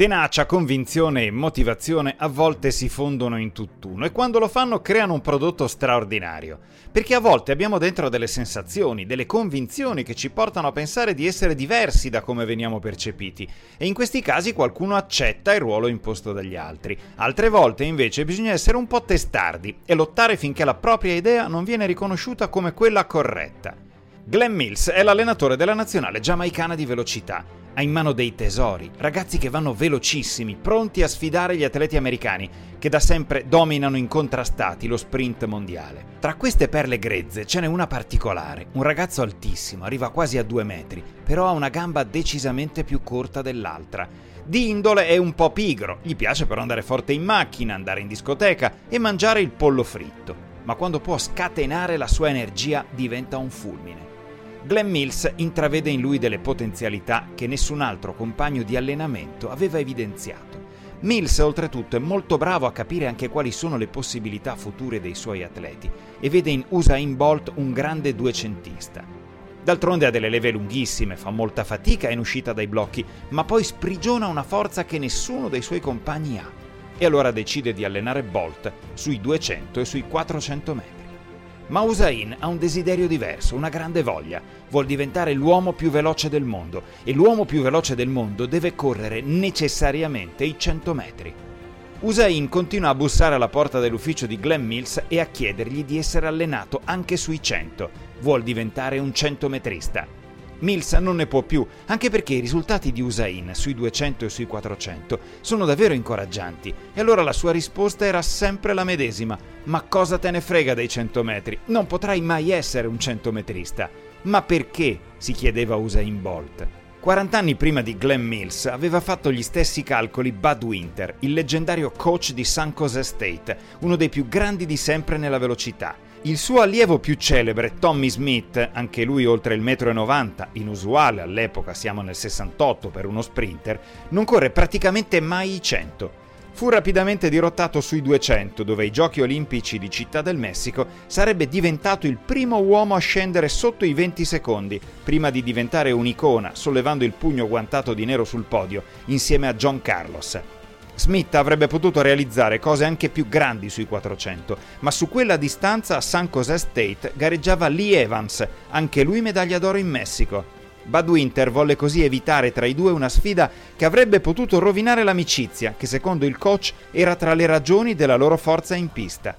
Tenacia, convinzione e motivazione a volte si fondono in tutt'uno e quando lo fanno creano un prodotto straordinario. Perché a volte abbiamo dentro delle sensazioni, delle convinzioni che ci portano a pensare di essere diversi da come veniamo percepiti e in questi casi qualcuno accetta il ruolo imposto dagli altri. Altre volte invece bisogna essere un po' testardi e lottare finché la propria idea non viene riconosciuta come quella corretta. Glenn Mills è l'allenatore della nazionale giamaicana di velocità ha in mano dei tesori, ragazzi che vanno velocissimi, pronti a sfidare gli atleti americani, che da sempre dominano incontrastati lo sprint mondiale. Tra queste perle grezze ce n'è una particolare, un ragazzo altissimo, arriva quasi a due metri, però ha una gamba decisamente più corta dell'altra. Di indole è un po' pigro, gli piace però andare forte in macchina, andare in discoteca e mangiare il pollo fritto, ma quando può scatenare la sua energia diventa un fulmine. Glenn Mills intravede in lui delle potenzialità che nessun altro compagno di allenamento aveva evidenziato. Mills oltretutto è molto bravo a capire anche quali sono le possibilità future dei suoi atleti e vede in Usain Bolt un grande duecentista. D'altronde ha delle leve lunghissime, fa molta fatica in uscita dai blocchi, ma poi sprigiona una forza che nessuno dei suoi compagni ha. E allora decide di allenare Bolt sui 200 e sui 400 metri. Ma Usain ha un desiderio diverso, una grande voglia. Vuol diventare l'uomo più veloce del mondo e l'uomo più veloce del mondo deve correre necessariamente i 100 metri. Usain continua a bussare alla porta dell'ufficio di Glenn Mills e a chiedergli di essere allenato anche sui 100. Vuol diventare un centometrista. Mills non ne può più, anche perché i risultati di Usain sui 200 e sui 400 sono davvero incoraggianti, e allora la sua risposta era sempre la medesima. Ma cosa te ne frega dei 100 metri? Non potrai mai essere un centometrista. Ma perché? si chiedeva Usain Bolt. 40 anni prima di Glenn Mills aveva fatto gli stessi calcoli Bud Winter, il leggendario coach di San Jose State, uno dei più grandi di sempre nella velocità. Il suo allievo più celebre, Tommy Smith, anche lui oltre il 1,90 m, inusuale all'epoca, siamo nel 68 per uno sprinter, non corre praticamente mai i 100. Fu rapidamente dirottato sui 200, dove ai Giochi olimpici di Città del Messico sarebbe diventato il primo uomo a scendere sotto i 20 secondi, prima di diventare un'icona, sollevando il pugno guantato di nero sul podio, insieme a John Carlos. Smith avrebbe potuto realizzare cose anche più grandi sui 400, ma su quella distanza a San Jose State gareggiava Lee Evans, anche lui medaglia d'oro in Messico. Bud Winter volle così evitare tra i due una sfida che avrebbe potuto rovinare l'amicizia, che secondo il coach era tra le ragioni della loro forza in pista.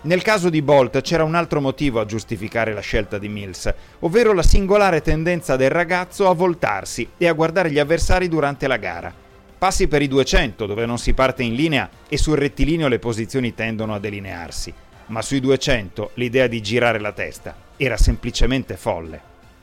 Nel caso di Bolt c'era un altro motivo a giustificare la scelta di Mills, ovvero la singolare tendenza del ragazzo a voltarsi e a guardare gli avversari durante la gara. Passi per i 200 dove non si parte in linea e sul rettilineo le posizioni tendono a delinearsi, ma sui 200 l'idea di girare la testa era semplicemente folle.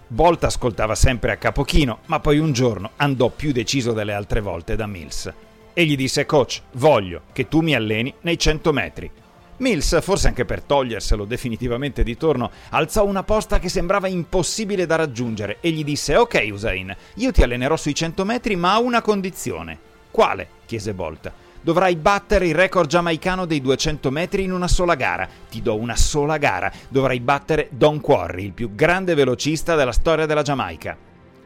Bolt ascoltava sempre a capochino, ma poi un giorno andò più deciso delle altre volte da Mills. E gli disse coach, voglio che tu mi alleni nei 100 metri. Mills, forse anche per toglierselo definitivamente di torno, alzò una posta che sembrava impossibile da raggiungere e gli disse: Ok, Usain, io ti allenerò sui 100 metri, ma a una condizione. Quale? chiese Bolt. Dovrai battere il record giamaicano dei 200 metri in una sola gara. Ti do una sola gara. Dovrai battere Don Quarry, il più grande velocista della storia della Giamaica.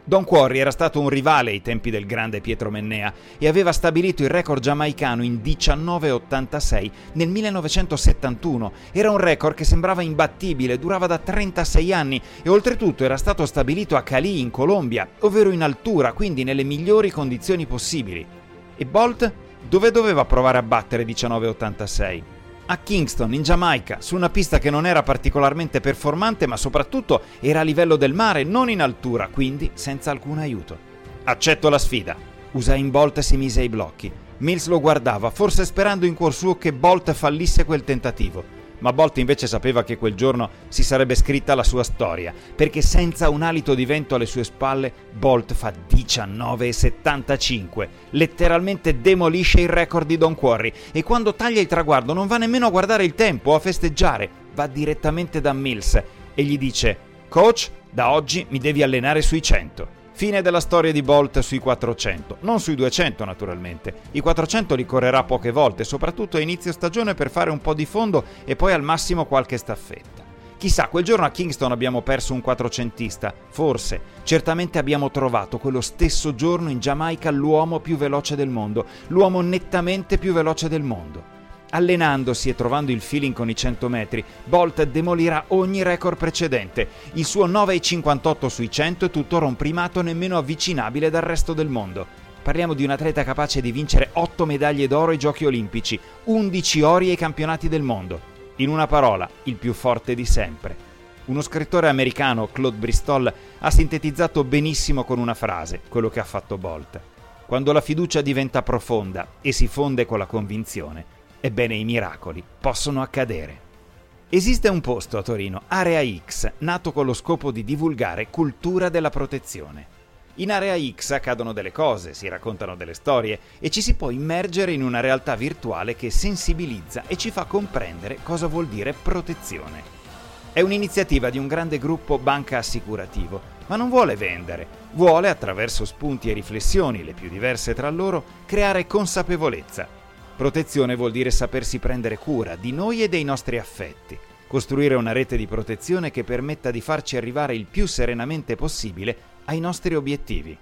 Don Quarry era stato un rivale ai tempi del grande Pietro Mennea e aveva stabilito il record giamaicano in 1986 nel 1971. Era un record che sembrava imbattibile, durava da 36 anni e oltretutto era stato stabilito a Cali in Colombia, ovvero in altura, quindi nelle migliori condizioni possibili. E Bolt dove doveva provare a battere 1986? A Kingston, in Giamaica, su una pista che non era particolarmente performante, ma soprattutto era a livello del mare, non in altura, quindi senza alcun aiuto. Accetto la sfida. Usain Bolt si mise ai blocchi. Mills lo guardava, forse sperando in cuor suo che Bolt fallisse quel tentativo ma Bolt invece sapeva che quel giorno si sarebbe scritta la sua storia, perché senza un alito di vento alle sue spalle, Bolt fa 19,75, letteralmente demolisce il record di Don Quarry e quando taglia il traguardo non va nemmeno a guardare il tempo o a festeggiare, va direttamente da Mills e gli dice Coach, da oggi mi devi allenare sui 100. Fine della storia di Bolt sui 400, non sui 200 naturalmente. I 400 li correrà poche volte, soprattutto a inizio stagione per fare un po' di fondo e poi al massimo qualche staffetta. Chissà, quel giorno a Kingston abbiamo perso un quattrocentista, forse, certamente abbiamo trovato quello stesso giorno in Giamaica l'uomo più veloce del mondo, l'uomo nettamente più veloce del mondo. Allenandosi e trovando il feeling con i 100 metri, Bolt demolirà ogni record precedente. Il suo 9,58 sui 100 è tuttora un primato nemmeno avvicinabile dal resto del mondo. Parliamo di un atleta capace di vincere 8 medaglie d'oro ai Giochi Olimpici, 11 ori ai campionati del mondo. In una parola, il più forte di sempre. Uno scrittore americano, Claude Bristol, ha sintetizzato benissimo con una frase quello che ha fatto Bolt. Quando la fiducia diventa profonda e si fonde con la convinzione, ebbene i miracoli possono accadere. Esiste un posto a Torino, Area X, nato con lo scopo di divulgare cultura della protezione. In area X accadono delle cose, si raccontano delle storie e ci si può immergere in una realtà virtuale che sensibilizza e ci fa comprendere cosa vuol dire protezione. È un'iniziativa di un grande gruppo banca assicurativo, ma non vuole vendere, vuole, attraverso spunti e riflessioni, le più diverse tra loro, creare consapevolezza. Protezione vuol dire sapersi prendere cura di noi e dei nostri affetti, costruire una rete di protezione che permetta di farci arrivare il più serenamente possibile ai nostri obiettivi.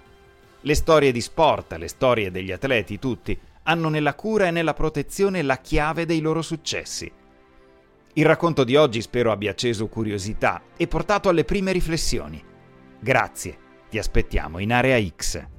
Le storie di sport, le storie degli atleti, tutti, hanno nella cura e nella protezione la chiave dei loro successi. Il racconto di oggi spero abbia acceso curiosità e portato alle prime riflessioni. Grazie, ti aspettiamo in Area X.